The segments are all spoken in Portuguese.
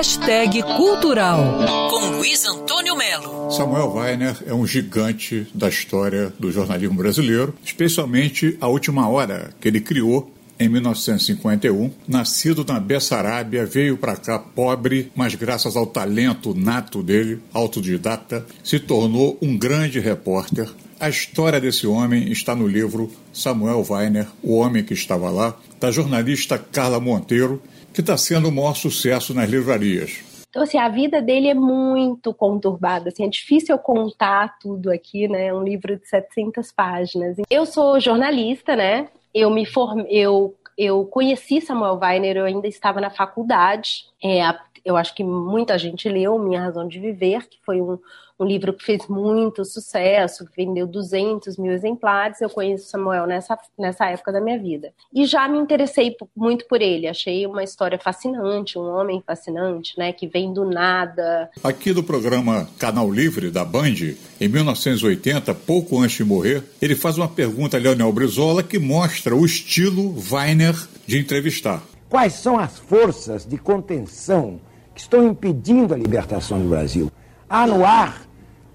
Hashtag Cultural, com Luiz Antônio Melo. Samuel Weiner é um gigante da história do jornalismo brasileiro, especialmente a última hora que ele criou em 1951. Nascido na Bessarábia, veio para cá pobre, mas graças ao talento nato dele, autodidata, se tornou um grande repórter. A história desse homem está no livro Samuel Weiner, O Homem que Estava Lá, da jornalista Carla Monteiro, que está sendo o maior sucesso nas livrarias. Então, assim, a vida dele é muito conturbada, assim, é difícil eu contar tudo aqui, né? É um livro de 700 páginas. Eu sou jornalista, né? Eu me formei, eu, eu conheci Samuel Weiner, eu ainda estava na faculdade. É, eu acho que muita gente leu Minha Razão de Viver, que foi um, um livro que fez muito sucesso, que vendeu 200 mil exemplares. Eu conheço Samuel nessa, nessa época da minha vida. E já me interessei muito por ele. Achei uma história fascinante, um homem fascinante, né? Que vem do nada. Aqui do programa Canal Livre da Band, em 1980, pouco antes de morrer, ele faz uma pergunta a Leonel Brizola que mostra o estilo Weiner de entrevistar. Quais são as forças de contenção estão impedindo a libertação do Brasil? Há no ar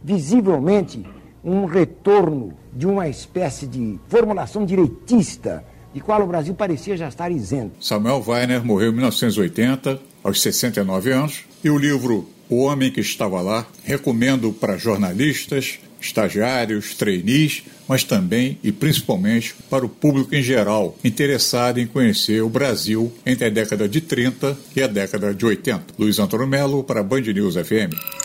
visivelmente um retorno de uma espécie de formulação direitista de qual o Brasil parecia já estar isento. Samuel Weiner morreu em 1980, aos 69 anos, e o livro O Homem que Estava Lá recomendo para jornalistas, estagiários, trainees, mas também e principalmente para o público em geral interessado em conhecer o Brasil entre a década de 30 e a década de 80. Luiz Antônio Melo para a Band News FM.